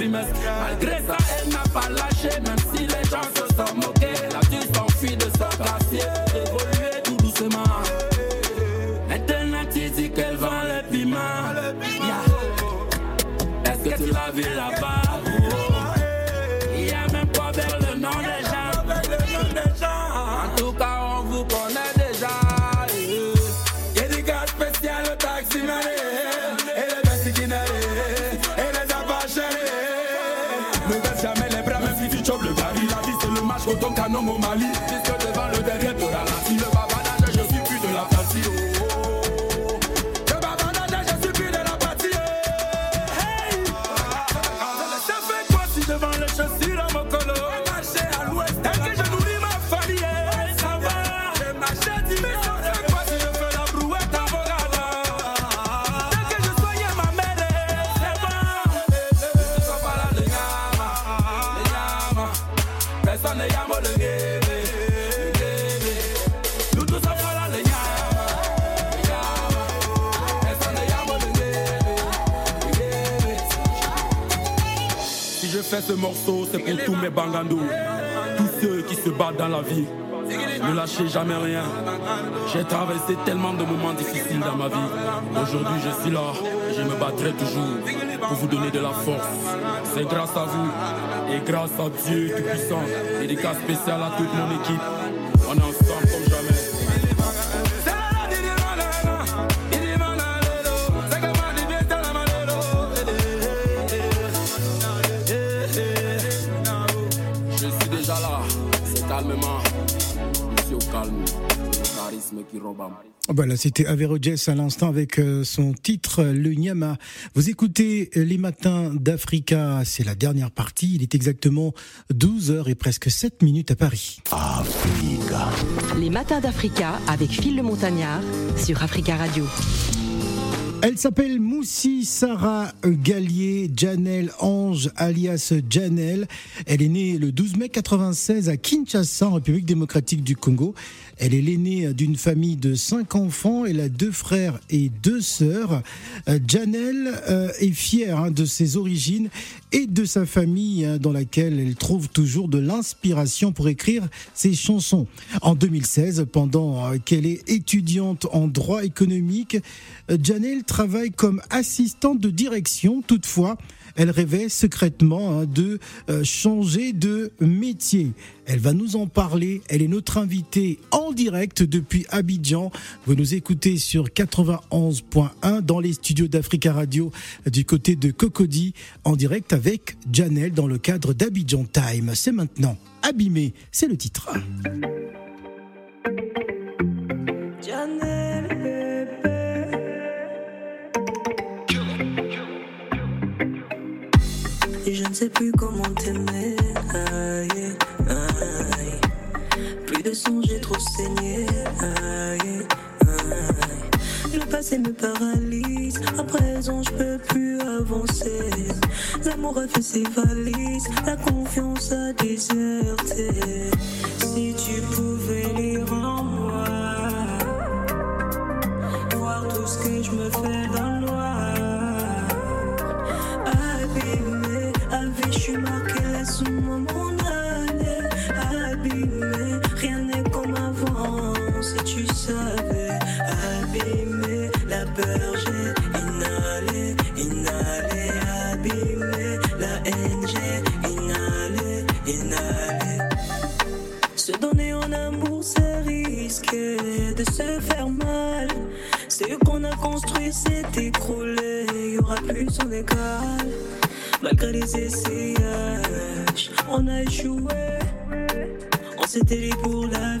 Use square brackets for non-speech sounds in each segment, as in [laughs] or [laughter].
les. Malgré ça, elle n'a pas lâché, même si les gens se sont moqués. Elle a dû s'enfuir de son quartier, évoluer tout doucement. Maintenant, tu dis qu'elle vend le piment. Yeah. Est-ce que tu l'as vu là-bas? Fais ce morceau, c'est pour tous mes bangandos. Tous ceux qui se battent dans la vie. Ne lâchez jamais rien. J'ai traversé tellement de moments difficiles dans ma vie. Aujourd'hui, je suis là je me battrai toujours pour vous donner de la force. C'est grâce à vous et grâce à Dieu Tout-Puissant. Dédicace spécial à toute mon équipe. Voilà, c'était Avero Jess à l'instant avec euh, son titre Le Nyama. Vous écoutez euh, les matins d'Africa, c'est la dernière partie. Il est exactement 12h et presque 7 minutes à Paris. Les matins d'Africa avec Phil le Montagnard sur Africa Radio. Elle s'appelle Moussi Sarah Gallier Janelle Ange alias Janelle. Elle est née le 12 mai 96 à Kinshasa en République démocratique du Congo. Elle est l'aînée d'une famille de cinq enfants. Elle a deux frères et deux sœurs. Euh, Janelle euh, est fière hein, de ses origines et de sa famille hein, dans laquelle elle trouve toujours de l'inspiration pour écrire ses chansons. En 2016, pendant euh, qu'elle est étudiante en droit économique, euh, Janelle travaille comme assistante de direction. Toutefois, elle rêvait secrètement hein, de euh, changer de métier. Elle va nous en parler. Elle est notre invitée en direct depuis Abidjan. Vous nous écoutez sur 91.1 dans les studios d'Africa Radio du côté de Cocody en direct avec Janelle dans le cadre d'Abidjan Time. C'est maintenant. Abîmé, c'est le titre. Sais plus comment t'aimer. Aïe, aïe. Plus de son, j'ai trop saigné. Aïe. Le passé me paralyse. À présent, je peux plus avancer. L'amour a fait ses valises. La confiance a déserté. Si tu pouvais lire en moi, voir tout ce que je me fais dans avec je suis marqué, laisse-moi m'en aller, abîmé, rien n'est comme avant, si tu savais, abîmé, la peur j'ai inhalé, inhalé, la haine j'ai inhalé, inhalé. Se donner en amour, c'est risqué de se faire mal. Ce qu'on a construit s'est écroulé, y aura plus son égal. Malgré les essayages, on a échoué. On s'était dit pour la vie,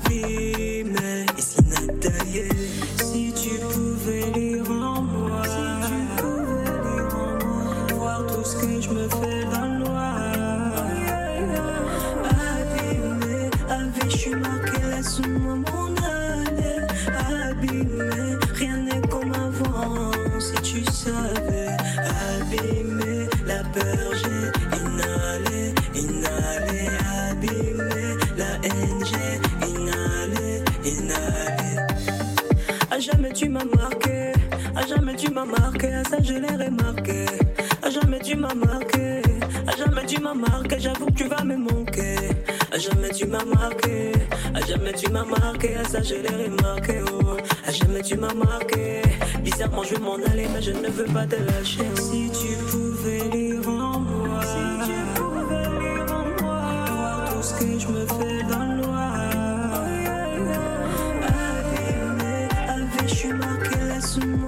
tu m'as marqué, à ça je l'ai remarqué, oh. À jamais tu m'as marqué, bizarrement je vais m'en aller, mais je ne veux pas te lâcher. Si tu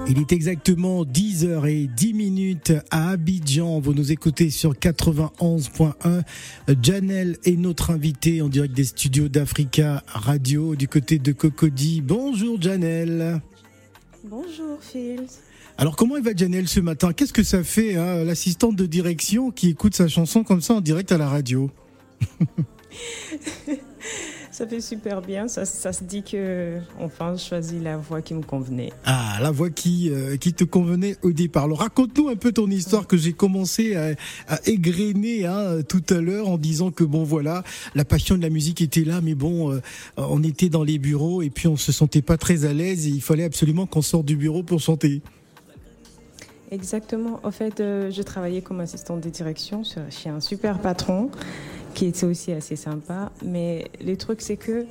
Il est exactement 10h10 minutes à Abidjan. Vous nous écoutez sur 91.1. Janelle est notre invitée en direct des studios d'Africa Radio du côté de Cocody. Bonjour Janelle. Bonjour Phil. Alors comment il va Janelle ce matin? Qu'est-ce que ça fait hein, l'assistante de direction qui écoute sa chanson comme ça en direct à la radio? [laughs] Ça fait super bien, ça, ça se dit que enfin je choisis la voix qui me convenait. Ah, la voix qui, euh, qui te convenait au départ. Alors raconte-nous un peu ton histoire que j'ai commencé à, à hein, tout à l'heure en disant que bon voilà, la passion de la musique était là, mais bon, euh, on était dans les bureaux et puis on se sentait pas très à l'aise et il fallait absolument qu'on sorte du bureau pour chanter. Exactement. En fait, euh, je travaillais comme assistante de direction chez un super patron qui était aussi assez sympa. Mais le truc, c'est que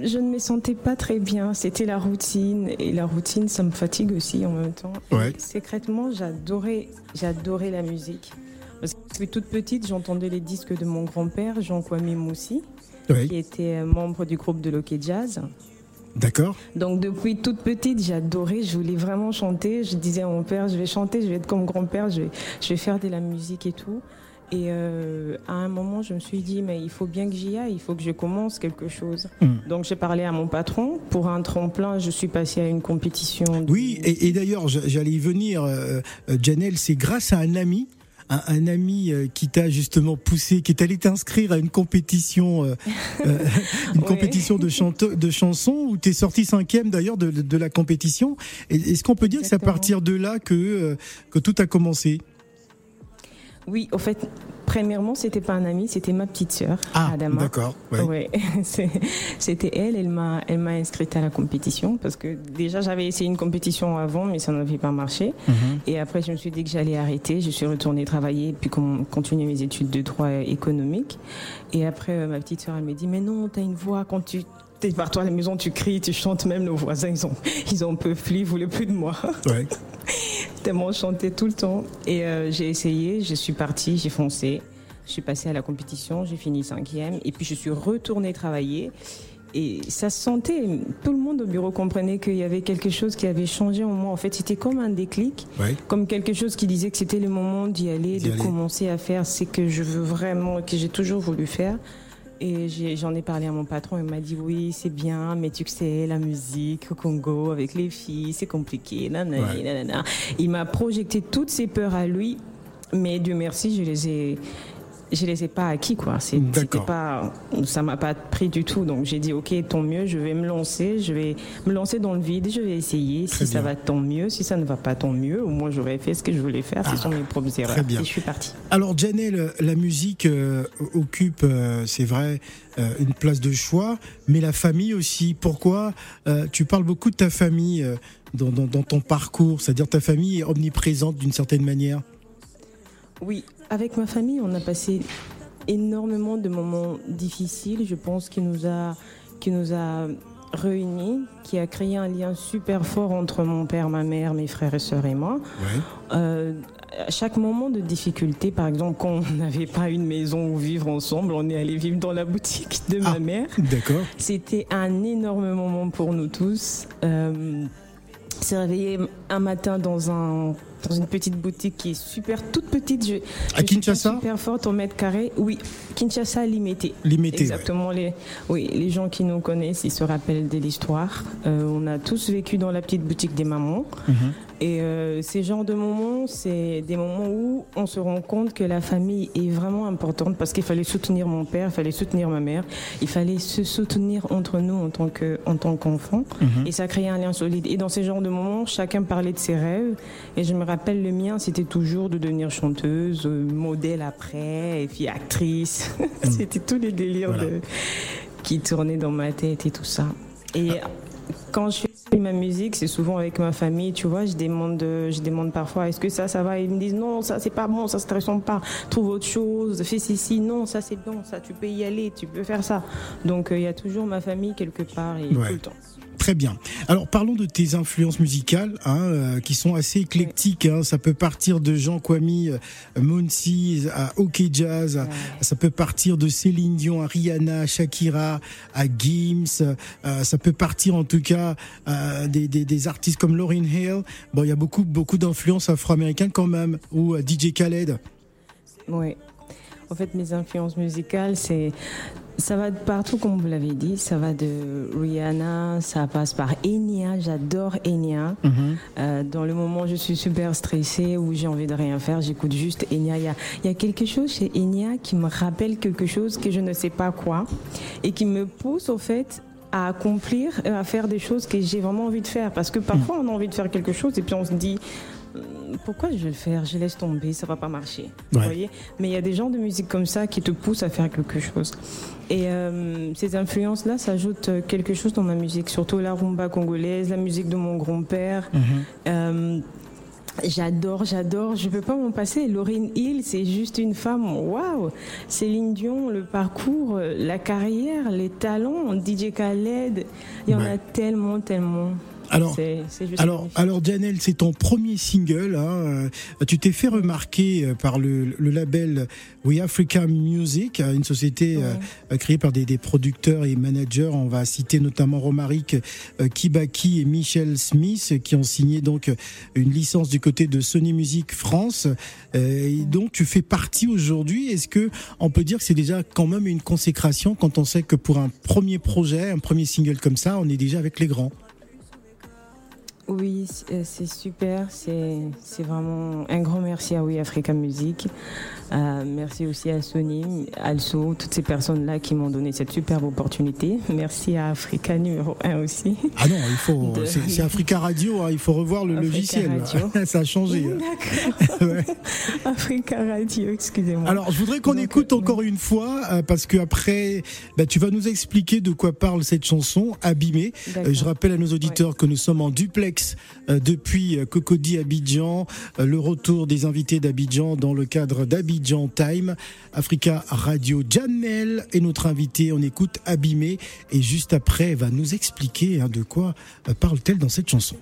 je ne me sentais pas très bien. C'était la routine. Et la routine, ça me fatigue aussi en même temps. Ouais. Secrètement, j'adorais, j'adorais la musique. Parce que toute petite, j'entendais les disques de mon grand-père, Jean Kwame Moussi, qui était euh, membre du groupe de Loké Jazz. D'accord. Donc depuis toute petite, j'adorais, je voulais vraiment chanter. Je disais à mon père, je vais chanter, je vais être comme grand-père, je vais, je vais faire de la musique et tout. Et euh, à un moment, je me suis dit, mais il faut bien que j'y aille, il faut que je commence quelque chose. Mm. Donc j'ai parlé à mon patron. Pour un tremplin, je suis passée à une compétition. de- Oui, et, et d'ailleurs, j'a- j'allais y venir, euh, euh, Janelle, c'est grâce à un ami. Un, un ami euh, qui t'a justement poussé, qui est allé t'inscrire à une compétition, euh, euh, [laughs] une Ouais. compétition de, chante- de chansons où tu es sorti cinquième d'ailleurs de, de la compétition. Est-ce qu'on peut dire que c'est à partir de là que, que tout a commencé? Oui, au fait, premièrement, c'était pas un ami, c'était ma petite sœur, Adama. Ah, d'accord. ouais. Ouais, [laughs] c'était elle. Elle m'a, elle m'a inscrite à la compétition parce que déjà j'avais essayé une compétition avant, mais ça n'avait pas marché. Mhm. Et après, je me suis dit que j'allais arrêter. Je suis retournée travailler puis con- continuer mes études de droit économique. Et après, euh, ma petite sœur, elle me dit mais non, t'as une voix quand tu T'es partout à la maison, tu cries, tu chantes, même nos voisins, ils ont, ils ont peu plus, ils voulaient plus de moi. Ouais. [laughs] Tellement je chantais tout le temps. Et euh, j'ai essayé, je suis partie, j'ai foncé. Je suis passée à la compétition, j'ai fini cinquième. Et puis je suis retournée travailler. Et ça se sentait, tout le monde au bureau comprenait qu'il y avait quelque chose qui avait changé en moi. En fait, c'était comme un déclic, Ouais. comme quelque chose qui disait que c'était le moment d'y aller, D'y de aller. commencer à faire ce que je veux vraiment, que j'ai toujours voulu faire. Et j'en ai, parlé à mon patron, il m'a dit oui, c'est bien, mais tu sais, la musique au Congo avec les filles, c'est compliqué. nanana, Ouais. nanana. Il m'a projeté toutes ses peurs à lui, mais Dieu merci, je les ai, je les ai pas acquis quoi. C'était pas, ça m'a pas pris du tout. Donc j'ai dit ok, tant mieux, je vais me lancer, je vais me lancer dans le vide, je vais essayer. Très si ça va, tant mieux. Si ça ne va pas, tant mieux. Au moins j'aurais fait ce que je voulais faire. Ah, Ce sont mes propres erreurs. bien. Et je suis partie. Alors Janelle, la musique euh, occupe, euh, c'est vrai, euh, une place de choix, mais la famille aussi. Pourquoi Euh, Tu parles beaucoup de ta famille euh, dans, dans- dans ton parcours, c'est-à-dire ta famille est omniprésente d'une certaine manière? Oui, avec ma famille, on a passé énormément de moments difficiles, je pense, qui nous a, qui nous a réunis, qui a créé un lien super fort entre mon père, ma mère, mes frères et sœurs et moi. Ouais. Euh, à chaque moment de difficulté, par exemple, quand on n'avait pas une maison où vivre ensemble, on est allé vivre dans la boutique de Ah. ma mère. D'accord. C'était un énorme moment pour nous tous. Euh, s'est réveillé un matin dans un dans une petite boutique qui est super toute petite. Je, À je Kinshasa Super forte au mètre carré. Oui, Kinshasa limité. Limité. ouais. Exactement. Les, oui, les gens qui nous connaissent, ils se rappellent de l'histoire. Euh, on a tous vécu dans la petite boutique des mamans. Mhm. Et euh, ces genres de moments, c'est des moments où on se rend compte que la famille est vraiment importante parce qu'il fallait soutenir mon père, il fallait soutenir ma mère, il fallait se soutenir entre nous en tant que en tant qu'enfants. Mhm. Et ça créait un lien solide. Et dans ces genres de moments, chacun parlait de ses rêves. Et je me rappelle, le mien, c'était toujours de devenir chanteuse, euh, modèle après, et puis actrice. [laughs] c'était tous les délires Voilà. de- qui tournaient dans ma tête et tout ça. Et quand je ma musique, c'est souvent avec ma famille, tu vois. Je demande, euh, je demande parfois, est-ce que ça, ça va? Ils me disent non, ça c'est pas bon, ça se ressemble pas. Trouve autre chose, fais ceci, non, ça c'est bon, ça tu peux y aller, tu peux faire ça. Donc euh, il y a toujours ma famille quelque part et Ouais. tout le temps. Très bien. Alors parlons de tes influences musicales, hein, euh, qui sont assez éclectiques. hein. Ça peut partir de Jean Kwame, euh, Monsi, à OK Jazz. à- Ça peut partir de Céline Dion à Rihanna, à Shakira, à Gims. euh, ça peut partir en tout cas euh, des, des, des artistes comme Lauryn Hill. Bon, il y a beaucoup beaucoup d'influences afro-américaines quand même, ou euh, DJ Khaled. Oui. En fait, mes influences musicales, c'est ça va de partout, comme vous l'avez dit. Ça va de Rihanna, ça passe par Enya. J'adore Enya. Euh, dans le moment où je suis super stressée ou j'ai envie de rien faire, j'écoute juste Enya. Il y a, y a quelque chose chez Enya qui me rappelle quelque chose que je ne sais pas quoi et qui me pousse au fait à accomplir, euh, à faire des choses que j'ai vraiment envie de faire. Parce que parfois, on a envie de faire quelque chose et puis on se dit, pourquoi je vais le faire Je laisse tomber, ça va pas marcher. Vous voyez Mais il y a des genres de musique comme ça qui te poussent à faire quelque chose. Et euh, ces influences-là s'ajoutent euh, quelque chose dans ma musique, surtout la rumba congolaise, la musique de mon grand-père. Euh, J'adore, j'adore, je peux pas m'en passer. Lauryn Hill, c'est juste une femme, waouh Céline Dion, le parcours, la carrière, les talents, DJ Khaled, il y en Ouais. a tellement, tellement. Alors, juste Alors, alors Janelle, c'est ton premier single. Hein. euh, Tu t'es fait remarquer euh, par le, le label We Africa Music, euh, une société euh, créée par des, des producteurs et managers. On va citer notamment Romaric Kibaki et Michel Smith, qui ont signé donc une licence du côté de Sony Music France. Euh, et donc, tu fais partie aujourd'hui. Est-ce que on peut dire que c'est déjà quand même une consécration quand on sait que pour un premier projet, un premier single comme ça, on est déjà avec les grands? Oui, c'est- euh, super. C'est vraiment un grand merci à Oui Africa Music. Euh, merci aussi à Sony, Also, toutes ces personnes-là qui m'ont donné cette superbe opportunité. Merci à Africa numéro 1 aussi. Ah non, il faut. De- C'est Africa Radio. hein, il faut revoir le Africa logiciel. [laughs] Ça a changé. D'accord. [laughs] Ouais. Africa Radio, excusez-moi. Alors, je voudrais qu'on écoute euh, encore une fois euh, parce que après, bah, tu vas nous expliquer de quoi parle cette chanson, Abîmée. Euh, je rappelle à nos auditeurs que nous sommes en duplex euh, depuis euh, Cocody Abidjan, euh, le retour des invités d'Abidjan dans le cadre d'Abidjan Time, Africa Radio. Janelle est notre invitée. On écoute Abîmée et juste après, va nous expliquer hein, de quoi parle-t-elle dans cette chanson.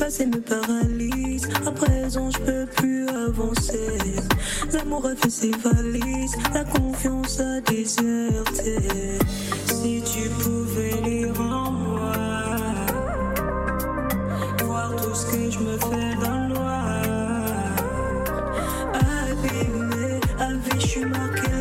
Passé me paralyse, à présent je peux plus avancer. L'amour a fait ses valises, la confiance a déserté. Si tu pouvais lire en moi, voir tout ce que je me fais dans le noir abîmé. À je suis marqué,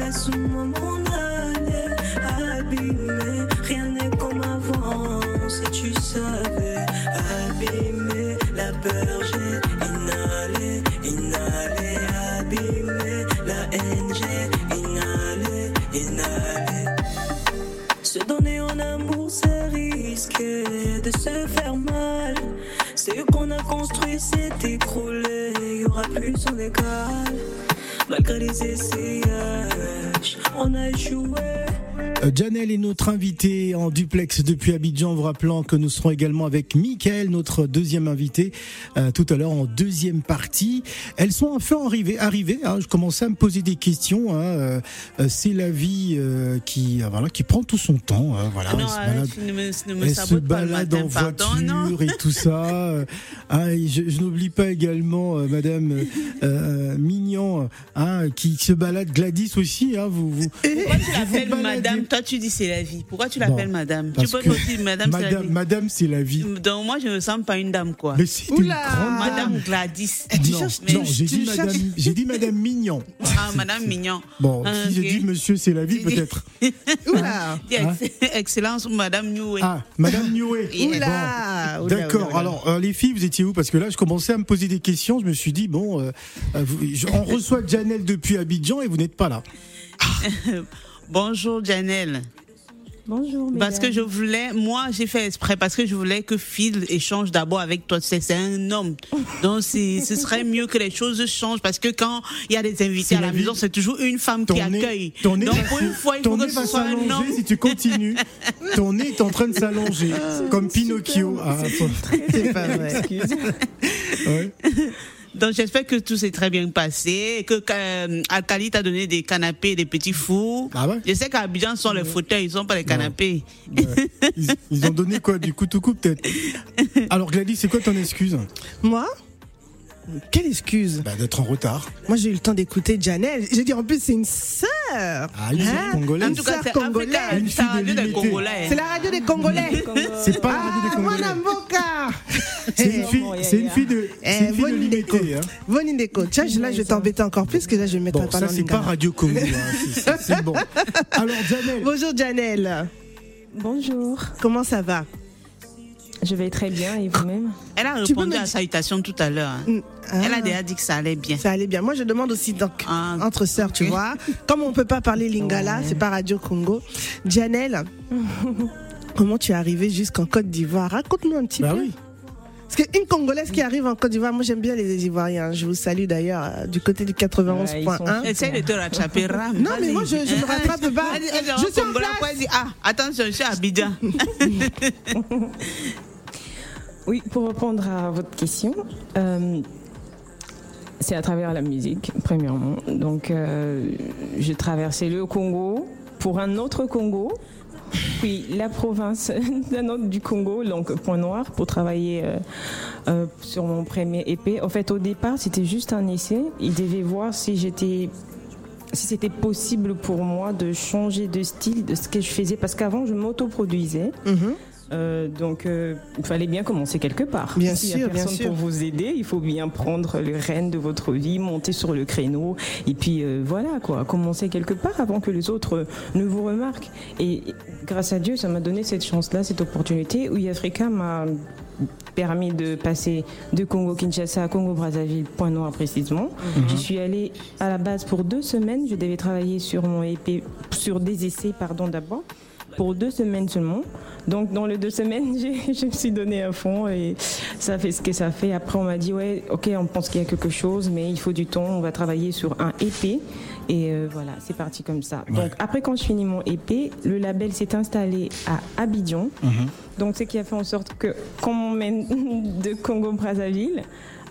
Se donner en amour, c'est risqué de se faire mal. Ce qu'on a construit s'est écroulé, y aura plus son égal. Malgré les essayages, on a échoué. Euh, Janelle est notre invitée en duplex depuis Abidjan, vous rappelant que nous serons également avec Mickaël, notre deuxième invité, euh, tout à l'heure en deuxième partie. Elles sont enfin arrivées. arrivées hein, je commençais à me poser des questions. Hein, euh, euh, c'est la vie euh, qui, euh, voilà, qui prend tout son temps. hein, voilà, non, elle se balade, me, ne me elle se sabote pas le balade matin, en pardon, voiture et tout ça. hein, et je je n'oublie pas également Madame Mignon, hein, qui se balade Gladys aussi. Hein, vous, vous, madame Toi, tu dis c'est la vie. Pourquoi tu Bon, l'appelles madame? Tu peux aussi dire madame, c'est la Madame, vie. Madame, c'est la vie. Donc, moi, je ne me sens pas une dame, quoi. Mais c'est une Oula, grande dame. Madame Gladys. Non, non, j'ai tu dit cherches- Madame, j'ai dit Madame Mignon. [laughs] Ah, madame mignon. Bon, Ah, si j'ai dit Monsieur, c'est la vie peut-être. [laughs] Oula ex- Excellence ou madame Newey. Ah, Madame Nioué. [laughs] Oula, Bon, D'accord. Alors, euh, les filles, vous étiez où? Parce que là, je commençais à me poser des questions. Je me suis dit bon, euh, euh, vous- je- on reçoit Janelle depuis Abidjan et vous n'êtes pas là. Bonjour, Janelle. Bonjour. Parce que je voulais, moi, j'ai fait exprès parce que je voulais que Phil échange d'abord avec toi. C'est un homme. Donc, [laughs] ce serait mieux que les choses changent parce que quand il y a des invités à la maison, c'est toujours une femme Ton qui nez- accueille. ton nez Donc, va- pour une fois, il ton faut nez que va ce soit un homme. s'allonger si tu continues. [laughs] Ton nez est en train de s'allonger, comme Pinocchio. Ah, C'est [laughs] pas vrai. Donc, j'espère que tout s'est très bien passé que euh, Alcali t'a donné des canapés, des petits fours. Ah ouais? Je sais qu'à Abidjan, sont les fauteuils, ils sont pas les canapés. Ouais. Ils, ils ont donné quoi? Du coup, tout coup, peut-être. [laughs] Alors, Gladys, c'est quoi ton excuse? Moi? Quelle excuse bah, D'être en retard. Moi, j'ai eu le temps d'écouter Janelle. J'ai dit, en plus, c'est une sœur. Ah, une sœur Hein congolaise. En tout cas, sœur c'est congolaise. Africa, Une c'est la fille de radio des. Congolais. C'est la radio des [laughs] Congolais. C'est pas la radio des Ah, Congolais. Mwana Mboka. [laughs] C'est une fille, c'est une fille de, Eh, c'est une fille de l'unité. Hein. Bonne déco. Tiens, là, je vais t'embêter encore plus que là, je vais mettre Bon, pas ça, dans c'est pas. Radio Congo. hein. C'est bon. [laughs] Alors, Janelle, Bonjour, Janelle. Bonjour. Comment ça va? Je vais très bien et vous-même Elle a répondu me à dire- sa salutation tout à l'heure. hein. Mm, Elle ah. a déjà dit que ça allait bien. Ça allait bien. Moi, je demande aussi, donc, Ah, entre sœurs, tu vois. Comme on peut pas parler lingala, c'est pas Radio Congo. Janelle, [laughs] comment tu es arrivée jusqu'en Côte d'Ivoire? Raconte-nous un petit bah peu. oui. Parce qu'une Congolaise qui arrive en Côte d'Ivoire, moi j'aime bien les Ivoiriens. Je vous salue d'ailleurs euh, du côté du 91.1. Essaye de te rattraper, Ram. Non, mais moi, je- je me rattrape pas. Elle- elle- elle- Je suis en Congolais, place. elle Ah, attention, je suis à Abidjan. [laughs] [laughs] Oui, pour répondre à votre question, euh, c'est à travers la musique, premièrement. Donc, euh, j'ai traversé le Congo pour un autre Congo, puis la province [laughs] du Congo, donc Point Noir, pour travailler euh, euh, sur mon premier épée. En fait, au départ, c'était juste un essai. Ils devaient voir si j'étais si c'était possible pour moi de changer de style de ce que je faisais parce qu'avant je m'autoproduisais Mhm. Euh, donc, euh, il fallait bien commencer quelque part. Bien y sûr, a bien personne sûr. pour vous aider, il faut bien prendre le rêne de votre vie, monter sur le créneau, et puis euh, voilà quoi, commencer quelque part avant que les autres euh, ne vous remarquent. Et grâce à Dieu, ça m'a donné cette chance-là, cette opportunité, où Africa m'a permis de passer de Congo-Kinshasa à Congo-Brazzaville, point noir précisément. Je suis allée à la base pour deux semaines. Je devais travailler sur mon épée, sur des essais, pardon, d'abord, pour deux semaines seulement. Donc, dans les deux semaines, [laughs] j'ai- je me suis donné à fond et ça fait ce que ça fait. Après, on m'a dit, ouais, ok, on pense qu'il y a quelque chose, mais il faut du temps. On va travailler sur un épée. Et euh, voilà, c'est parti comme ça. Donc, après, quand je finis mon épée, le label s'est installé à Abidjan. Donc, ce qui a fait en sorte que, quand on mène [laughs] de Congo-Brazzaville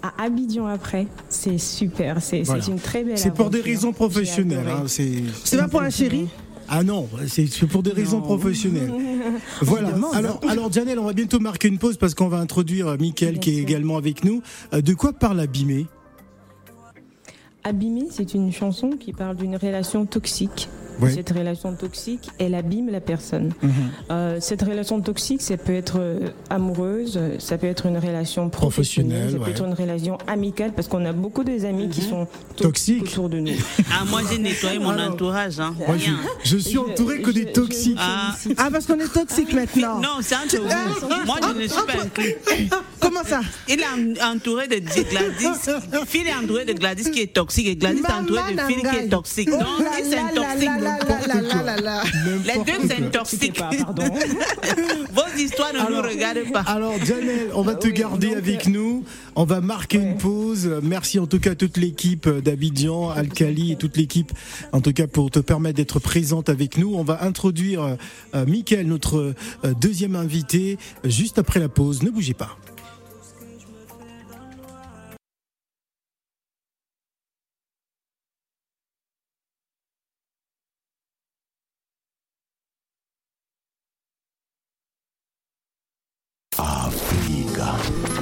à Abidjan après, c'est super. C'est Voilà. une très belle C'est pour des raisons professionnelles. hein, C'est C'est pas pour un chéri Ah non, c'est pour des raisons professionnelles. [laughs] Voilà. Alors, alors, Janelle, on va bientôt marquer une pause parce qu'on va introduire Mickaël qui est également avec nous. Euh, De quoi parle Abîmé? Abîmé, c'est une chanson qui parle d'une relation toxique. Cette relation toxique, elle abîme la personne. Mhm. Euh, cette relation toxique, ça peut être euh, amoureuse, ça peut être une relation professionnelle, Professionnelle, ça peut ouais. être une relation amicale, parce qu'on a beaucoup des amis qui sont Toxiques. toxiques autour de nous. [laughs] Ah, moi, j'ai nettoyé mon Alors, entourage. Hein. Moi, je, suis entouré que des toxiques. je Ah. Ah, parce qu'on est toxique maintenant. Non, c'est entre vous. Moi, je ne suis pas inclus. Comment ça? Il est en- entouré de Gladys. Phil est entouré de Gladys qui est toxique et Gladys est entouré de Phil qui est toxique. Donc, Oh là il Les deux. [laughs] Vos histoires ne nous regardent pas. Alors, Janelle, on va te Oui, garder donc, avec nous. On va marquer une pause. Merci en tout cas à toute l'équipe d'Abidjan, Alcali et toute l'équipe, en tout cas pour te permettre d'être présente avec nous. On va introduire euh, euh, Mickaël, notre euh, deuxième invité, euh, juste après la pause. Ne bougez pas.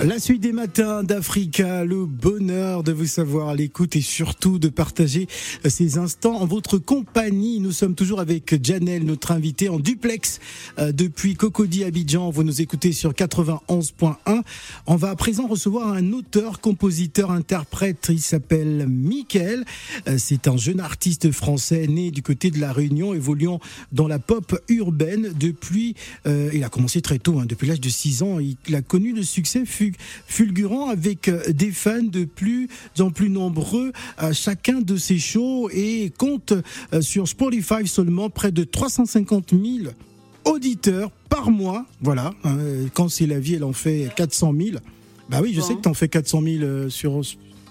La suite des matins d'Africa, le bonheur de vous savoir à l'écoute et surtout de partager ces instants en votre compagnie. Nous sommes toujours avec Janelle, notre invitée en duplex euh, depuis Cocody Abidjan. Vous nous écoutez sur 91.1. On va à présent recevoir un auteur, compositeur, interprète. Il s'appelle Mickaël. Euh, C'est un jeune artiste français né du côté de la Réunion, évoluant dans la pop urbaine depuis. euh, il a commencé très tôt, hein, depuis l'âge de 6 ans. Il a connu le succès fulgurant avec euh, des fans de plus en plus nombreux à chacun de ses shows et compte euh, sur Spotify seulement près de 350 000 auditeurs par mois. Voilà, hein, quand c'est la vie, elle en fait 400 000. Bah oui, je sais que tu en fais 400 000 euh, sur,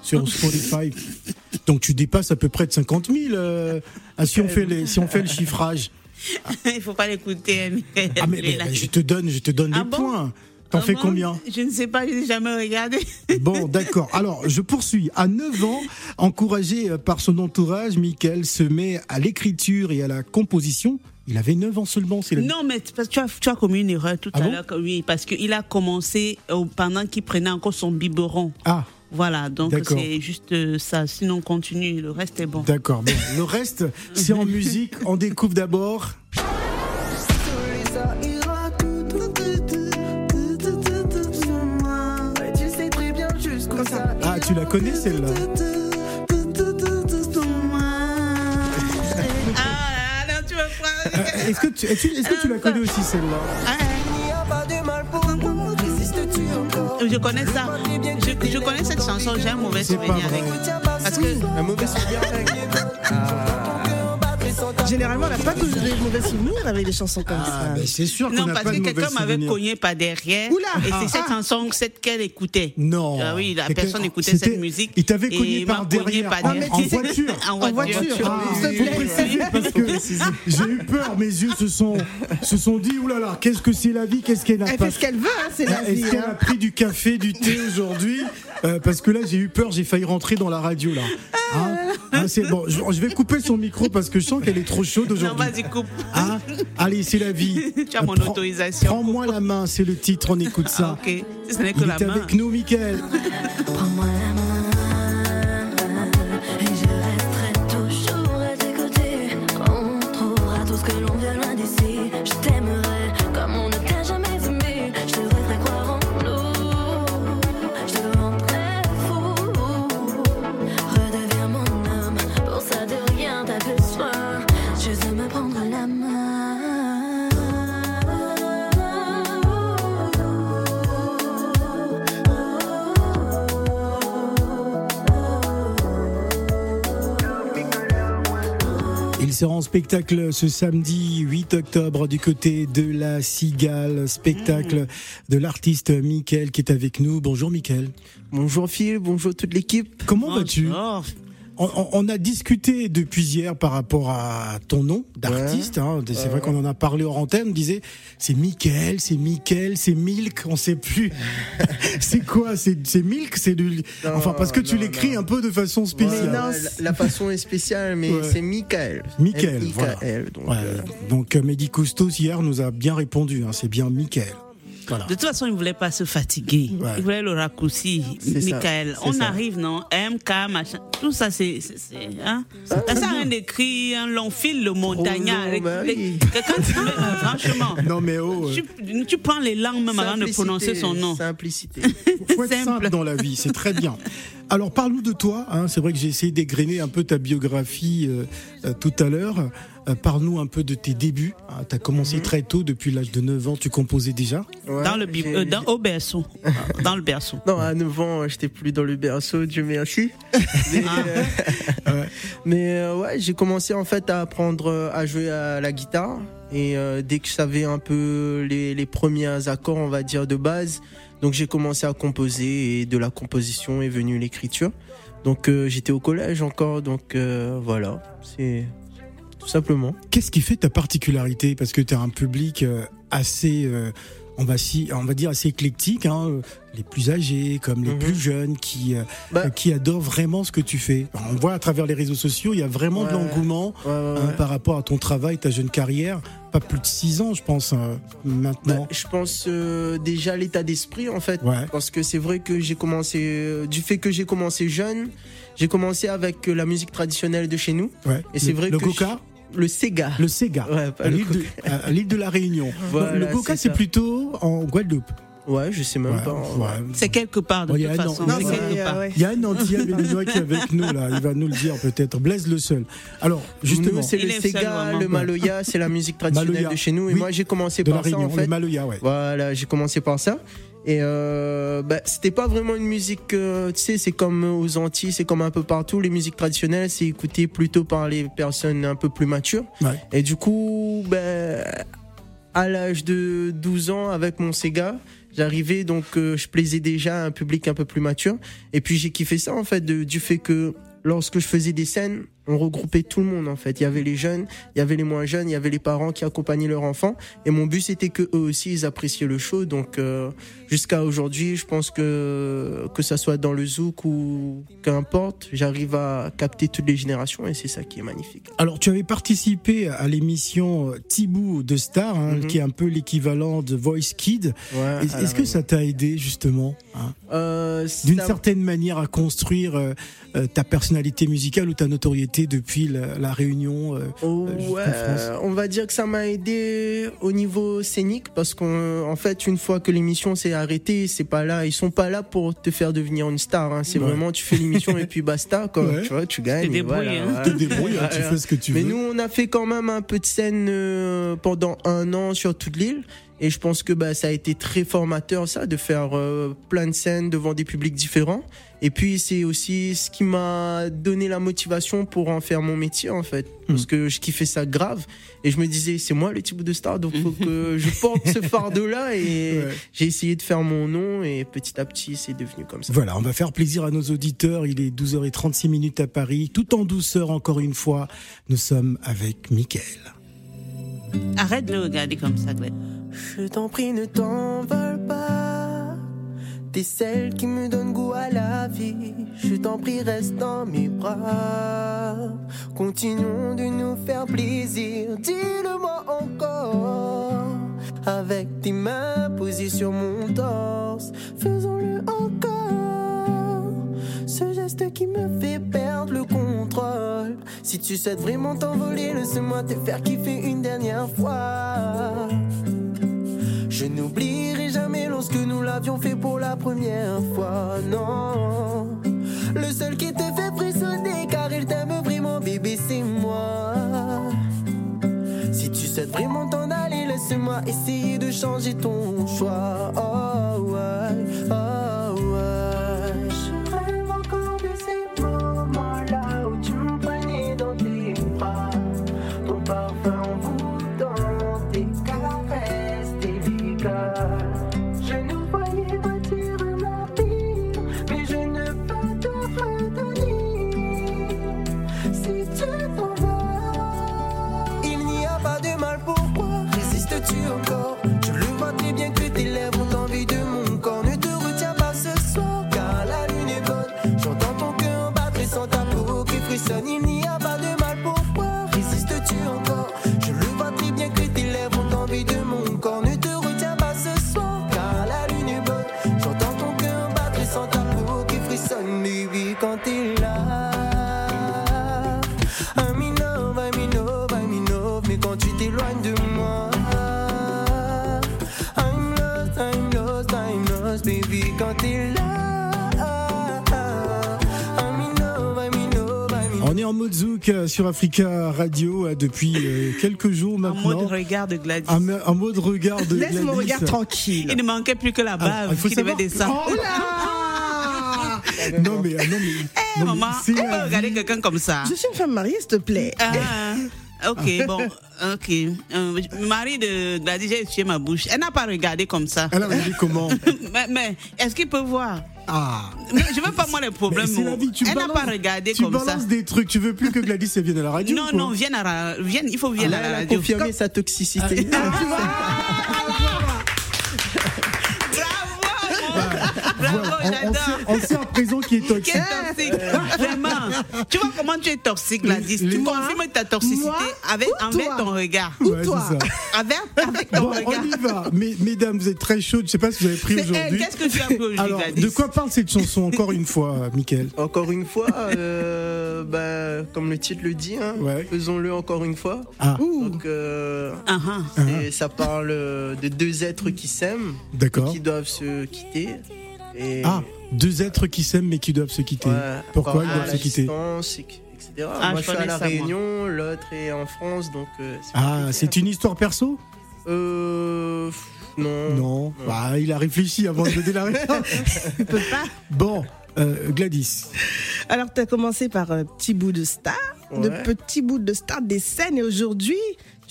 sur Spotify. [laughs] Donc tu dépasses à peu près de 50 000 euh, ah, si, on fait les, si on fait le chiffrage. [laughs] Il faut pas l'écouter. Ah mais, mais je te donne, je te donne Ah les bon? points. T'en fais combien? Je ne sais pas, je n'ai jamais regardé. [laughs] Bon, d'accord. Alors, je poursuis. À 9 ans, encouragé euh, par son entourage, Michael se met à l'écriture et à la composition. Il avait 9 ans seulement, c'est Non, mais parce que tu as, tu as commis une erreur tout Ah à bon l'heure. Oui, parce qu'il a commencé euh, pendant qu'il prenait encore son biberon. Ah, Voilà, donc D'accord. c'est juste euh, ça. Sinon, on continue, le reste est bon. d'accord. Bon, le reste, c'est en [laughs] musique. On découvre d'abord. Tu la connais celle-là? Ah, non, tu me prends. Est-ce que tu, est-ce que- est-ce que tu la connais aussi celle-là? Il n'y a pas de mal pour moi. Résistes-tu encore Je connais ça. Je, je connais cette chanson, j'ai un mauvais souvenir avec. Parce que Un mauvais souvenir avec. Généralement, on n'a pas toujours des mauvais souvenirs avec des chansons comme Ah, ça. ben c'est sûr qu'on Non, n'a parce pas de que quelqu'un m'avait cogné par derrière. Oula et Ah, c'est cette ah. chanson, cette qu'elle écoutait. Non. Ah oui, la personne écoutait cette musique. Il t'avait et cogné par derrière. en- voiture. En voiture. [laughs] Ah, te faut préciser parce que j'ai eu peur, mes yeux se sont, se sont dit, oulala, qu'est-ce que c'est la vie, qu'est-ce qu'elle a Elle fait ce qu'elle veut, hein, c'est la vie. Est-ce qu'elle a hein. pris du café, du thé aujourd'hui? Euh, Parce que là, j'ai eu peur, j'ai failli rentrer dans la radio là. Hein Hein, c'est bon, je, je vais couper son micro parce que je sens qu'elle est trop chaude Non, aujourd'hui. vas-y, coupe. Hein Allez, c'est la vie. [laughs] Tu as mon Prends- autorisation. Prends-moi la main, c'est le titre, on écoute Ah, ça. ok. Si ce n'est que Il la est main. avec nous, Mickaël. Prends-moi spectacle ce samedi 8 octobre du côté de la Cigale, spectacle de l'artiste Mickaël qui est avec nous. Bonjour Mickaël. Bonjour Phil, bonjour toute l'équipe. Comment vas-tu? On, a discuté depuis hier par rapport à ton nom d'artiste. hein. c'est vrai qu'on en a parlé hors antenne. On disait c'est Mickaël, c'est Mickaël, c'est Milk, on sait plus. [laughs] c'est quoi? C'est Milk C'est du. Non, Enfin parce que tu non, l'écris non. un peu de façon spéciale. Ouais, la, la façon est spéciale, mais Ouais. c'est Michael. Michael, M-I-K-L, donc, euh, donc euh, Mehdi Costos hier nous a bien répondu. hein, c'est bien Mickaël. Voilà. De toute façon, il ne voulait pas se fatiguer. Ouais. Il voulait le raccourci, Michael. On ça. arrive, non? MK, machin. Tout ça, c'est. Hein? Ça sert à rien d'écrire un long fil, le montagnard. long, bah Les- oui. Quelqu'un qui met- euh, franchement. Non mais oh, euh, Tu, tu prends les langues même avant de prononcer son nom. Simplicité. faut être [laughs] simple. simple dans la vie, c'est très bien. Alors parle-nous de toi. hein. c'est vrai que j'ai essayé d'égrener un peu ta biographie euh, euh, tout à l'heure. Euh, Parle-nous un peu de tes débuts. tu as commencé Mhm. très tôt, depuis l'âge de 9 ans, tu composais déjà. Ouais, Dans le, euh, dans, au berceau. dans le berceau. Non, à 9 ans, j'étais plus dans le berceau, Dieu merci. [laughs] Mais, Ah. euh, mais, euh, ouais, j'ai commencé en fait à apprendre à jouer à la guitare. Et euh, dès que je savais un peu les, les premiers accords, on va dire, de base, donc j'ai commencé à composer et de la composition est venue l'écriture. Donc euh, j'étais au collège encore, donc euh, voilà, c'est tout simplement. Qu'est-ce qui fait ta particularité? Parce que tu as un public euh, assez, euh, on, va si, on va dire assez éclectique, hein, euh, les plus âgés comme les Mhm. plus jeunes, qui, euh, Bah- qui adorent vraiment ce que tu fais. On voit à travers les réseaux sociaux, il y a vraiment de l'engouement Ouais, ouais, hein, par rapport à ton travail, ta jeune carrière. Pas plus de 6 ans, je pense, euh, maintenant. Bah, je pense euh, déjà l'état d'esprit en fait. Parce que c'est vrai que j'ai commencé, euh, du fait que j'ai commencé jeune, j'ai commencé avec euh, la musique traditionnelle de chez nous. Et c'est Le- vrai le que Goka, le Sega. le Sega, Ouais, à l'île de, la Réunion. [laughs] Voilà, le Goka, c'est plutôt en Guadeloupe. Ouais, je sais même Ouais, pas. ouais. C'est quelque part, de Bon, il y toute a un façon. Non, euh. Il y a un Antillais béninois qui est avec nous là, il va nous le dire peut-être. Blaise le seul. Alors justement, Nous, c'est le Sega, le Maloya, c'est la Maloya. traditionnel de chez nous. Et Oui. moi, j'ai commencé de la par ça Réunion, en fait. le Maloya, ouais. Voilà, j'ai commencé par ça. Et euh, bah, c'était pas vraiment une musique, euh, tu sais, c'est comme aux Antilles, c'est comme un peu partout. Les musiques traditionnelles, c'est écouté plutôt par les personnes un peu plus matures. Ouais. Et du coup, ben, à l'âge de 12 ans, avec mon Sega, j'arrivais donc, euh, je plaisais déjà à un public un peu plus mature. Et puis j'ai kiffé ça en fait, de- du fait que lorsque je faisais des scènes, on regroupait tout le monde en fait. Il y avait les jeunes, il y avait les moins jeunes, il y avait les parents qui accompagnaient leurs enfants. Et mon but c'était que eux aussi ils appréciaient le show. Donc euh, jusqu'à aujourd'hui, je pense que que ça soit dans le zouk ou qu'importe, j'arrive à capter toutes les générations et c'est ça qui est magnifique. Alors, tu avais participé à l'émission Tibou de Star, hein, Mhm. qui est un peu l'équivalent de Voice Kid. Ouais, Est-ce que ça t'a aidé justement hein, Euh, d'une certaine manière à construire euh, ta personnalité musicale ou ta notoriété depuis la, la réunion euh, Oh, euh, ouais, en France on va dire que ça m'a aidé au niveau scénique parce qu'en en fait une fois que l'émission s'est arrêtée, c'est pas là, ils sont pas là pour te faire devenir une star. hein. C'est Ouais. vraiment tu fais l'émission et puis basta [laughs] quoi. Ouais. Tu vois, tu gagnes. te et débrouilles, voilà, hein. ouais. Tu te débrouilles, hein, tu Ouais, fais ce que tu Mais veux. nous, on a fait quand même un peu de scène euh, pendant un an sur toute l'île. Et je pense que bah, ça a été très formateur, ça, de faire euh, plein de scènes devant des publics différents. Et puis, c'est aussi ce qui m'a donné la motivation pour en faire mon métier, en fait. Parce que je kiffais ça grave. Et je me disais, c'est moi le type de star, donc faut que je [laughs] porte ce fardeau-là. Et Ouais. j'ai essayé de faire mon nom. Et petit à petit, c'est devenu comme ça. Voilà, on va faire plaisir à nos auditeurs. Il est 12h36 minutes à Paris, tout en douceur encore une fois. Nous sommes avec Mickaël. Arrête de regarder comme ça, Glenn. Je t'en prie, ne t'envole pas. T'es celle qui me donne goût à la vie. Je t'en prie, reste dans mes bras. Continuons de nous faire plaisir. Dis-le-moi encore. Avec tes mains posées sur mon torse. Faisons-le encore. Ce geste qui me fait perdre le contrôle. Si tu souhaites vraiment t'envoler, laisse-moi te faire kiffer une dernière fois. Je n'oublierai jamais lorsque nous l'avions fait pour la première fois, non. Le seul qui te fait frissonner car il t'aime vraiment, bébé, c'est moi. Si tu souhaites vraiment t'en aller, laisse-moi essayer de changer ton choix. Oh, oh, sur Africa Radio euh, depuis euh, quelques jours En maintenant. mode regard de Gladys. En, mo- en mode regard de Laisse mon regard tranquille. Il ne manquait plus que la Ah, bave il faut qui devait descendre. Oh là [laughs] non mais, non mais, Eh, non, mais maman, c'est on peut regarder quelqu'un comme ça. Je suis une femme mariée, s'il te plaît. Ah, ok, bon, [laughs] ok. Euh, Marie de Gladys, j'ai essuyé ma bouche. Elle n'a pas regardé comme ça. Elle a regardé comment [laughs] mais mais est-ce qu'il peut voir? Ah Mais Je veux pas moi les problèmes. la oh. vie, tu Elle n'a pas regardé tu comme ça. balances des trucs, tu veux plus que Gladys elle vienne à la radio Non, non, viens à la, viens, il faut venir Là, à elle la a radio. confirmé sa toxicité. Bravo, Voilà, on- on, on sait à présent qui est Qui toxique. est toxique Vraiment. Tu vois comment tu es toxique, Gladys? Tu confirmes ta toxicité Moi avec, ou envers toi? ton regard. Ouais, toi? c'est ça. Avec, avec ton Bon, regard. on y va. Mais, mesdames, vous êtes très chaudes. Je sais pas si vous avez pris aujourd'hui. Qu'est-ce que tu as pris aujourd'hui, Alors, Gladys? de quoi parle cette chanson encore une fois, euh, Mickaël? Encore une fois, euh, bah, comme le titre le dit, hein, Ouais. faisons-le encore une fois. Ah, Donc, euh, Ah, ah. ça parle euh, de deux êtres qui s'aiment, qui doivent se quitter. Et Ah, deux êtres qui s'aiment mais qui doivent se quitter. ouais, Pourquoi ils doivent à se la quitter etc. Ah, moi, je je suis à la ça. Réunion, l'autre est en France, donc. euh, c'est Ah, c'est une histoire perso? Euh, Non. Non. Bah, il a réfléchi avant de donner la réponse. [laughs] Tu peux pas. Bon, euh, Gladys. Alors, tu as commencé par un petit bout de star, de Ouais. petits bouts de star des scènes. Et aujourd'hui,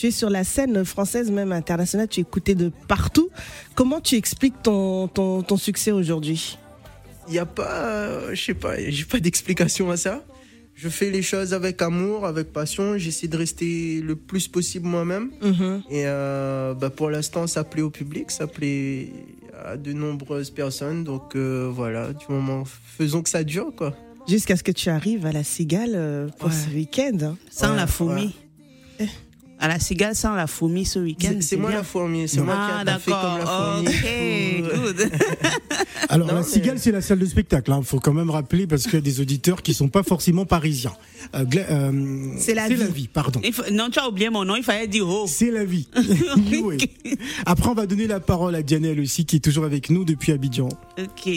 tu es sur la scène française, même internationale. Tu es écouté de partout. Comment tu expliques ton, ton, ton succès aujourd'hui? Il n'y a pas, euh, je sais pas, j'ai pas d'explication à ça. Je fais les choses avec amour, avec passion. J'essaie de rester le plus possible moi-même. Mhm. Et euh, bah, pour l'instant, ça plaît au public, ça plaît à de nombreuses personnes. Donc euh, voilà, du moment, faisons que ça dure, quoi. Jusqu'à ce que tu arrives à la Cigale euh, pour Ouais. ce week-end. hein. Sans Ouais, la fourmi. ouais. À la cigale sans la fourmi ce week-end. C'est c'est moi bien. la fourmi, c'est moi Ah, qui a fait comme la d'accord. fourmi. Ok, good. [laughs] Alors, Non, la mais- Cigale, c'est la salle de spectacle. Il faut quand même rappeler parce qu'il y a des auditeurs qui sont pas forcément parisiens. Euh, Gla- euh, C'est la vie. pardon. Faut- Non, tu as oublié mon nom, il fallait dire oh. C'est la vie. [laughs] [laughs] Oui. Après, on va donner la parole à Dianel aussi, qui est toujours avec nous depuis Abidjan. Ok.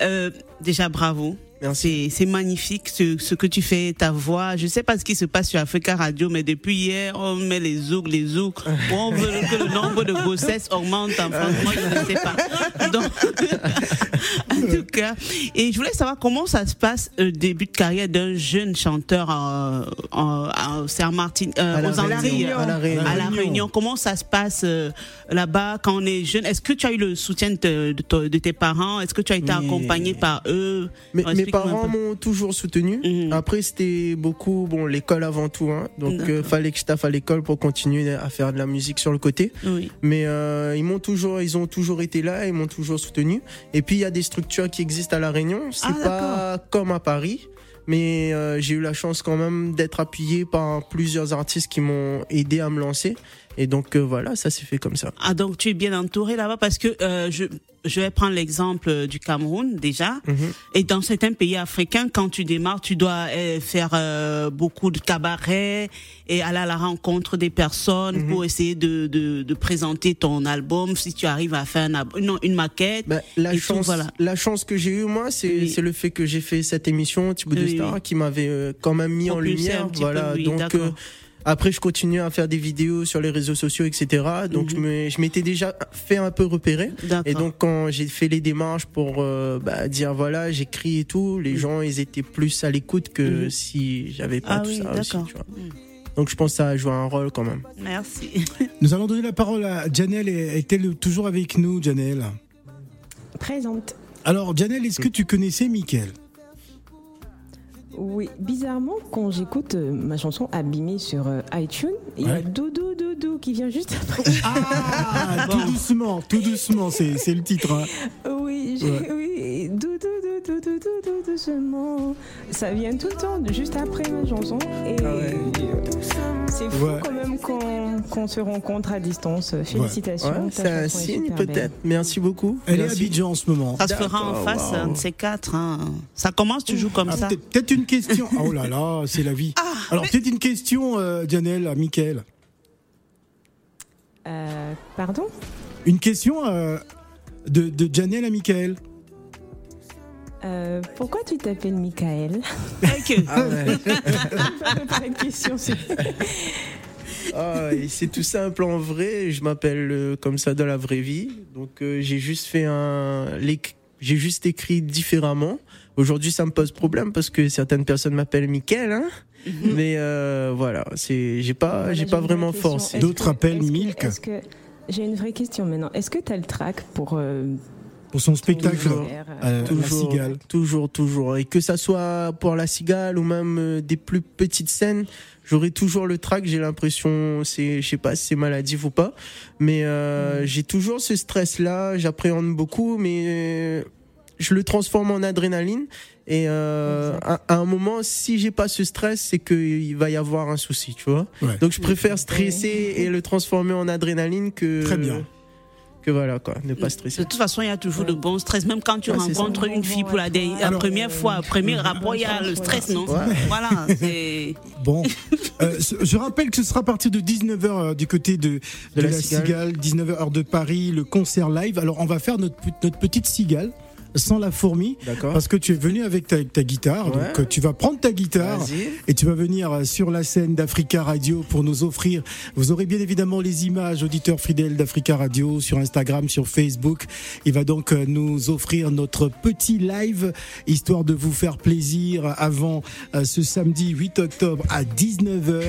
Euh, déjà, bravo. C'est magnifique ce, ce que tu fais, ta voix. Je sais pas ce qui se passe sur Africa Radio, mais depuis hier, on met les zougs, les zougs. [laughs] On veut que le nombre de grossesses augmente en France. Moi, je ne sais pas. Donc, [laughs] en tout cas, et je voulais savoir comment ça se passe le début de carrière d'un jeune chanteur euh, à Saint-Martin, euh, À la aux Antilles, Réunion, à la Réunion. à la Réunion. Comment ça se passe euh, là-bas quand on est jeune? Est-ce que tu as eu le soutien de, te- de te- de tes parents? Est-ce que tu as été Mais- accompagné par eux? Mais, parents m'ont toujours soutenu. Mhm. Après, c'était beaucoup, bon, l'école avant tout. Hein. Donc, euh, fallait que je taffe à l'école pour continuer à faire de la musique sur le côté. Oui. Mais euh, ils m'ont toujours, ils ont toujours été là, ils m'ont toujours soutenu. Et puis il y a des structures qui existent à la Réunion. C'est Ah, pas comme à Paris, mais euh, j'ai eu la chance quand même d'être appuyé par plusieurs artistes qui m'ont aidé à me lancer. Et donc euh, voilà, ça s'est fait comme ça. Ah donc tu es bien entouré là-bas parce que euh, je je vais prendre l'exemple euh, du Cameroun déjà. Mhm. Et dans certains pays africains, quand tu démarres, tu dois faire euh, beaucoup de cabarets et aller à la rencontre des personnes Mhm. pour essayer de, de, de présenter ton album. Si tu arrives à faire un non, une maquette. Bah, la tout, chance, voilà. la chance que j'ai eue moi, c'est Oui. le fait que j'ai fait cette émission Thibaut de Oui, Star oui. qui m'avait euh, quand même mis en lumière. Voilà, peu, donc euh, après je continuais à faire des vidéos sur les réseaux sociaux, etc. Donc je Mhm. je m'étais déjà fait un peu repérer. D'accord. Et donc quand j'ai fait les démarches pour euh, bah, dire voilà j'écris et tout, les gens ils étaient plus à l'écoute que Mhm. si j'avais pas ah tout oui, ça aussi. d'accord. Tu vois. Mm. Donc je pense que ça a joué un rôle quand même. Merci. [laughs] Nous allons donner la parole à Janelle. Est-elle toujours avec nous, Janelle Présente. Alors, Janelle, est-ce que tu connaissais Mickaël Oui, bizarrement, quand j'écoute euh, ma chanson abîmée sur euh, iTunes, il y a Ouais. Doudou Doudou qui vient juste [laughs] après. Ah, tout doucement, tout doucement, c'est c'est le titre. hein. oui, j'ai- Ouais. oui, Doudou Doudou Doudou Doudou doucement. Ça vient tout le temps, juste après ma chanson. Et Ah ouais. c'est fou Ouais. quand même qu'on qu'on se rencontre à distance. Félicitations. Ouais, ta c'est un chanson est signe super belle. peut-être. Merci beaucoup. Elle est à Merci. Abidjan en ce moment. Ça se fera en D'accord, face, wow. un de ces quatre. hein. Ça commence toujours comme Ah, ça. peut-être- Peut-être une question. Oh là là, c'est la vie. Alors, peut-être une question, euh, Janelle, à Mickaël. Euh, pardon? Une question euh, de, de Janelle à Mickaël. Euh, Pourquoi tu t'appelles Michael? Ok. [laughs] Ah ouais. [laughs] Question, c'est- Ah, c'est tout simple en vrai. Je m'appelle euh, comme ça dans la vraie vie. Donc euh, j'ai juste fait un, j'ai juste écrit différemment. Aujourd'hui, ça me pose problème parce que certaines personnes m'appellent Mickaël, hein. Mais euh, voilà, c'est, j'ai pas, Voilà, j'ai pas vraiment. Est-ce D'autres appellent Milk. est-ce que- J'ai une vraie question maintenant. Est-ce que tu as le track pour. euh, Pour son spectacle, Toujours. euh, la Toujours, cigale. toujours, toujours. Et que ça soit pour la cigale ou même euh, des plus petites scènes, j'aurai toujours le trac. J'ai l'impression, c'est, je sais pas si c'est maladif ou pas, mais euh, j'ai toujours ce stress-là. J'appréhende beaucoup, mais euh, je le transforme en adrénaline. Et euh, à, à un moment, si j'ai pas ce stress, c'est qu'il va y avoir un souci, tu vois. Ouais. Donc je préfère stresser et le transformer en adrénaline que Très bien. que voilà quoi, ne pas De stresser. toute façon, il y a toujours de bons stress. Même quand tu Ouais, rencontres une fille pour la, dé- la Alors- première fois, premier rapport, il y a le stress, non? Ouais. Voilà. c'est- [laughs] Bon, Euh, je rappelle que ce sera à partir de 19h du côté de, de, De la la, Cigale. cigale, 19h heure de Paris, le concert live. Alors on va faire notre, notre petite cigale sans la fourmi. Parce que tu es venu avec ta, ta guitare. Ouais. Donc, tu vas prendre ta guitare et tu vas venir euh, sur la scène d'Africa Radio pour nous offrir. Vous aurez bien évidemment les images, auditeurs fidèles d'Africa Radio sur Instagram, sur Facebook. Il va donc euh, nous offrir notre petit live, histoire de vous faire plaisir avant euh, ce samedi 8 octobre à 19h.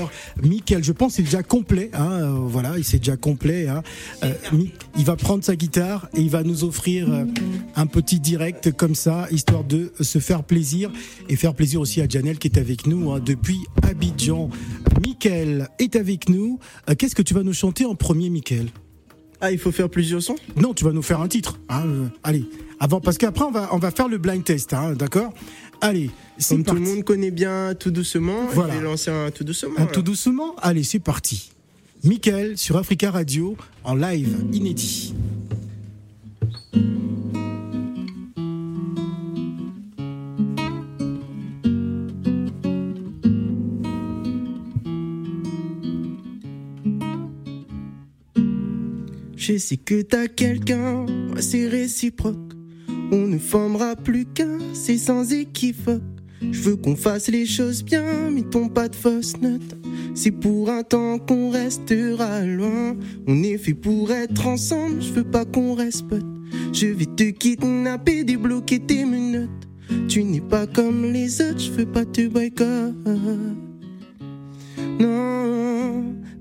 Michael, je pense, c'est déjà complet. Hein, voilà, il c'est déjà complet. Hein. Euh, il va prendre sa guitare et il va nous offrir un petit direct comme ça, histoire de se faire plaisir et faire plaisir aussi à Janelle qui est avec nous hein, depuis Abidjan. Michael est avec nous. Euh, Qu'est-ce que tu vas nous chanter en premier, Michael Ah, il faut faire plusieurs sons? Non, tu vas nous faire un titre. hein, euh, allez, avant, parce qu'après on va on va faire le blind test, hein, d'accord? Allez, c'est Comme tout parti. le monde connaît bien Tout doucement, Voilà. je vais lancer un Tout doucement. Un tout doucement? Allez, c'est parti. Michael sur Africa Radio en live inédit. Je sais que t'as quelqu'un, c'est réciproque. On ne formera plus qu'un, c'est sans équivoque. Je veux qu'on fasse les choses bien, mettons pas de fausses notes. C'est pour un temps qu'on restera loin. On est fait pour être ensemble, je veux pas qu'on reste potes. Je vais te kidnapper, débloquer tes menottes. Tu n'es pas comme les autres, je veux pas te boycott. Non,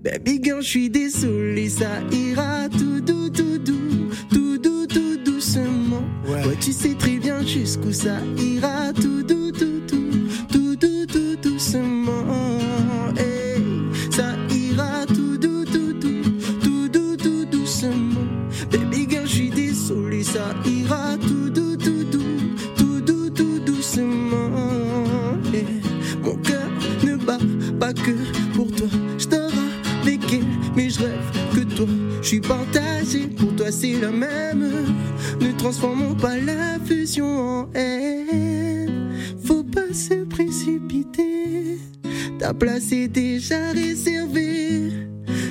baby girl, je suis désolé, ça ira tout doux, tout doux, tout doux, tout doucement. Ouais. Ouais, tu sais très bien jusqu'où ça ira tout doux, tout doux, tout Je suis partagé, pour toi c'est la même. Ne transformons pas la fusion en haine. Faut pas se précipiter. Ta place est déjà réservée.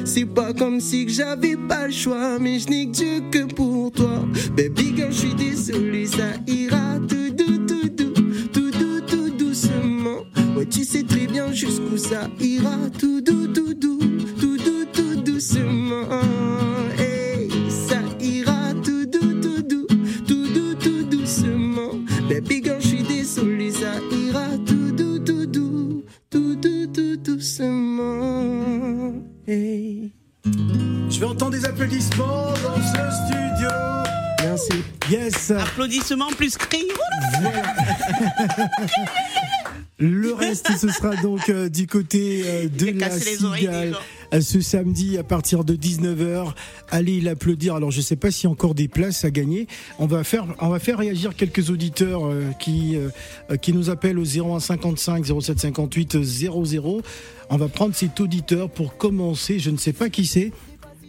C'est pas comme si j'avais pas le choix, mais je n'ai que Dieu que pour toi. Baby girl, je suis désolé, ça ira tout doux, tout doux, tout doux, tout doucement. Ouais, tu sais très bien jusqu'où ça ira, tout doux, Applaudissements plus cris. Le reste, ce sera donc euh, du côté euh, de la Cigale euh, ce samedi à partir de 19h. Allez l'applaudir. Alors je sais pas s'il y a encore des places à gagner. On va faire, on va faire réagir quelques auditeurs euh, qui euh, euh, qui nous appellent au 01 55 07 58 00. On va prendre cet auditeur pour commencer. Je ne sais pas qui c'est.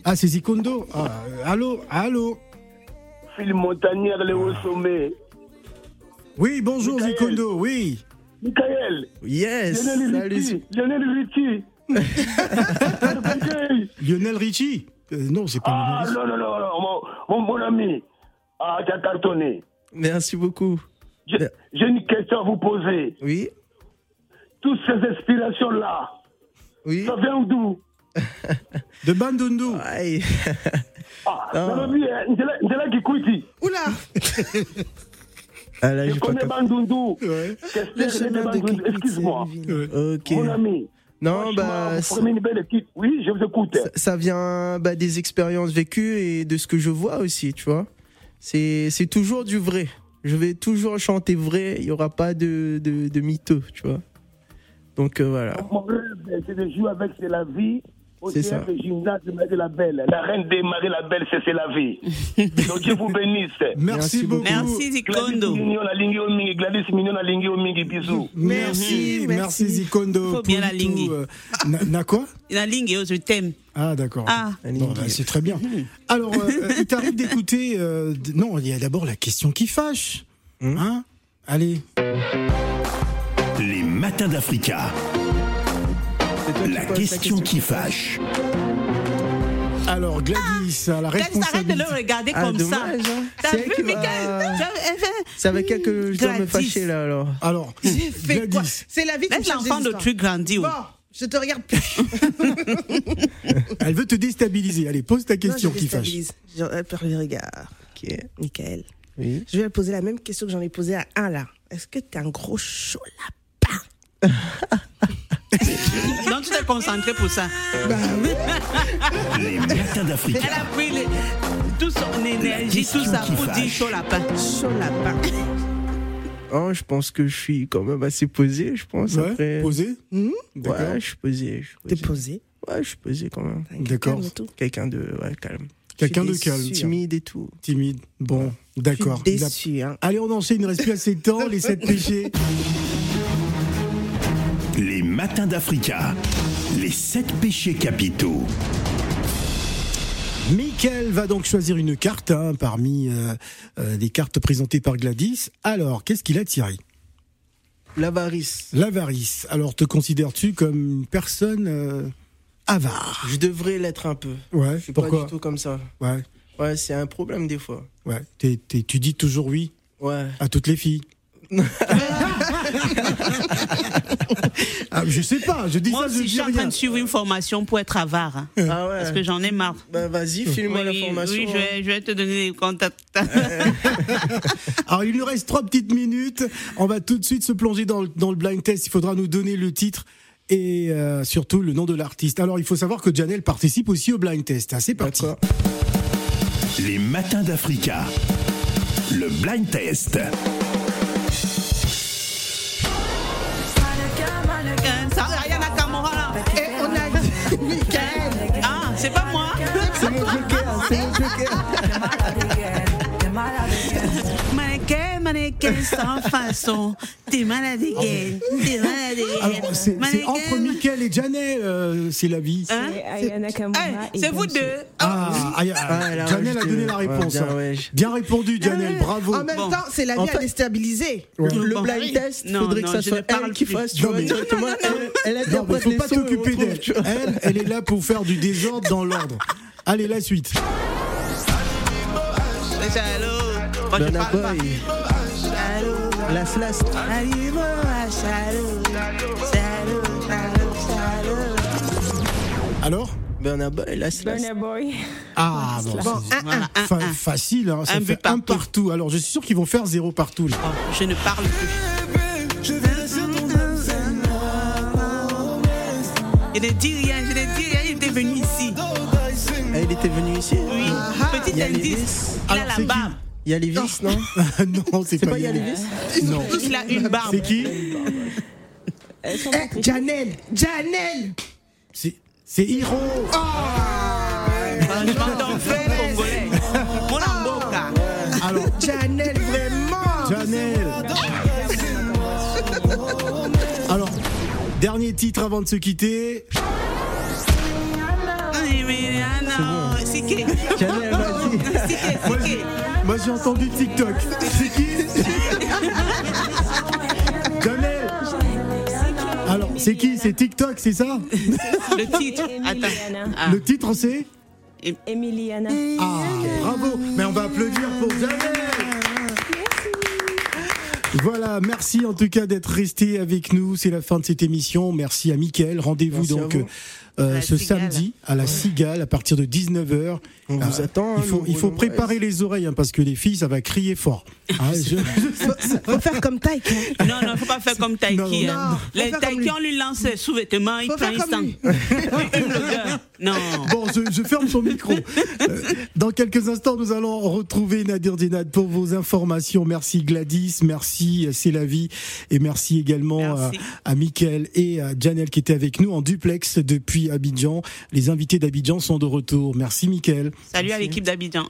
Ah c'est Zikondo. Ah, euh, allô, allô. Phil Montagnière, Léo Sommet. Oui bonjour Michael. Zikondo. Oui. Michael. Yes. Lionel. Richie. Lionel Richie. [laughs] Lionel Richie. Euh, non c'est pas ah non, non, non, non, mon, mon ami. Ah, tu as cartonné. Merci beaucoup. J'ai j'ai une question à vous poser. Oui. Toutes ces inspirations-là, Oui. ça vient d'où? [laughs] De Bandundu. [laughs] Ah, Non. ça veut dire, Ndela Kikwiti. Oula. Ah là, Je pas connais capté. Bandundu. Ouais. Bandundu Excuse-moi. Ouais. Ok. Mon ami. Non, bah, ça, une belle équipe. Oui, je vous écoute. ça vient bah, des expériences vécues et de ce que je vois aussi, tu vois. C'est c'est toujours du vrai. Je vais toujours chanter vrai. Il y aura pas de de, de mytho, tu vois. Donc euh, voilà. Mon rêve, c'est de jouer avec C'est la vie C'est ça. théâtre gymnase de Marie la Belle. La reine des Marie la Belle, c'est C'est la vie. [laughs] Donc Dieu vous bénisse. Merci, beaucoup. Merci Zikondo. Mignon, la ligne au mingi. Gladys Mignon, la ligne au mingi. Bisous. Merci, Merci. Zikondo. Faut bien la tout, linguer. euh, na, quoi? La ligne, je t'aime. Ah d'accord. Ah. Bon, bah, c'est très bien. Alors, euh, euh, il t'arrive d'écouter. euh, non, il y a d'abord la question qui fâche. Hein? Allez. Les matins d'Africa. La question qui fâche. Alors, Gladys, la Gladys, arrête de le regarder Ah, comme ça. hein. T'as vu, Michael Tu as- elle fait- C'est avec elle que je dois me fâcher là alors. Alors, C'est la vie qui Laisse change l'enfant de truc grandir. Bon, je te regarde plus. [laughs] elle veut te déstabiliser. Allez, pose ta question Non, je qui fâche. déstabilise. Je perds le regard. Ok. Michael. Oui. Je vais poser la même question que j'en ai posée à un là. Est-ce que t'es un gros chaud [laughs] Concentré pour ça. Les matins d'Afrique. Elle a pris les- toute son énergie, tout ça qui pour dire chaud lapin. Chaud lapin. Oh, je pense que je suis quand même assez posé, je pense. Ouais, après. posé Hmm D'accord. Ouais, je suis posé. T'es posé. Ouais, je suis posé quand même. D'accord. Quelqu'un de ouais, calme. Quelqu'un de calme, déçue. Timide et tout. timide. Bon, d'accord. Déçu. Hein. Allez, on enchaîne, il ne reste plus assez de temps. Les sept péchés. Les matins d'Africa. Les sept péchés capitaux. Michael va donc choisir une carte hein, parmi euh, euh, les cartes présentées par Gladys. Alors, qu'est-ce qu'il a tiré L'avarice. L'avarice. Alors, te considères-tu comme une personne euh, avare? Je devrais l'être un peu. Ouais, Je suis pas du tout comme ça. Ouais, Ouais, c'est un problème des fois. ouais. T'es- t'es- tu dis toujours oui Ouais. à toutes les filles ah, Je sais pas, je dis Moi ça, je aussi, je dis suis en train de suivre une formation pour être avare. hein, Ah ouais. Parce que j'en ai marre. Bah vas-y, filme-moi oui, la formation. oui, je vais, je vais te donner les contacts. [laughs] Alors, il nous reste trois petites minutes. On va tout de suite se plonger dans le, dans le blind test. Il faudra nous donner le titre et euh, surtout le nom de l'artiste. Alors, il faut savoir que Janelle participe aussi au blind test. Ah, c'est parti. Les matins d'Africa. Le blind test. Ça, Aya Nakamura, là. Et on a dit. Ah, c'est pas moi. Mannequin sans façon. T'es malade again. T'es malade again. Alors, c'est entre Mickaël et Janelle, euh, c'est la vie. Hein? C'est et vous deux. Ah, ah, Ah, elle a a donné la ouais, réponse. bien, hein. ouais. Bien répondu, Janelle, bravo. En même Bon. temps, c'est la vie En à fait- déstabiliser. Ouais. Le blind test, Non, faudrait non, que ça je soit elle qui fasse, tu Non, vois, mais- directement. Elle, elle Non, mais faut pas t'occuper d'elle. Elle, elle est là pour faire du désordre dans l'ordre. Allez, la suite. Salaud. Moi, je parle pas. Salaud, salaud. Alors? Burna Boy, Las Las. Burna Boy. Ah, bon, Bon, c'est- un, un. Voilà, un, fa- un. facile, hein, ça Un fait but un partout. partout. Alors, je suis sûr qu'ils vont faire zéro partout. là. Oh, je ne parle plus. Je ne dis rien, je ne dis rien. Il était venu ici. Ah, Il était venu ici? Oui. Petit indice. Il a la barbe. Il y a Lévis, non non, c'est C'est pas, pas. Yalivis Non. Tous, il a une barbe. C'est qui Eh, Janelle, Janelle. C'est c'est Hiro. Franchement, ton frère congolais. Mon amboka. Alors, Janelle, vraiment. Janelle. Alors, dernier titre avant de se quitter. C'est qui Janelle, vas-y. C'est qui Moi, j'ai entendu TikTok. C'est qui Janelle. Alors, c'est qui C'est TikTok, c'est ça Le titre. Attends. Emiliana. Ah. Le titre, c'est Emiliana. Ah, bravo Mais on va applaudir pour Janelle Voilà, merci en tout cas d'être resté avec nous. C'est la fin de cette émission. Merci à Mickaël. Rendez-vous Merci à donc vous. Euh, ce Cigale. samedi à la Cigale à partir de 19h. On vous attend, Il hein, faut, il préparer les oreilles hein, parce que les filles, ça va crier fort. [laughs] Je- Faut [laughs] faire comme Taïk. hein. Non, non, faut pas faire comme Taiki. non, hein. Les Taiki, lui. on lui lance ses sous-vêtements, il prend, longueur. Non. Bon, je, je ferme son micro. Euh, Dans quelques instants, nous allons retrouver Nadir Djenad pour vos informations. Merci Gladys, merci euh, C'est la vie et merci également Merci. à, à Mickaël et à Janelle qui étaient avec nous en duplex depuis Abidjan. Les invités d'Abidjan sont de retour. Merci Mickaël. Salut à l'équipe d'Abidjan.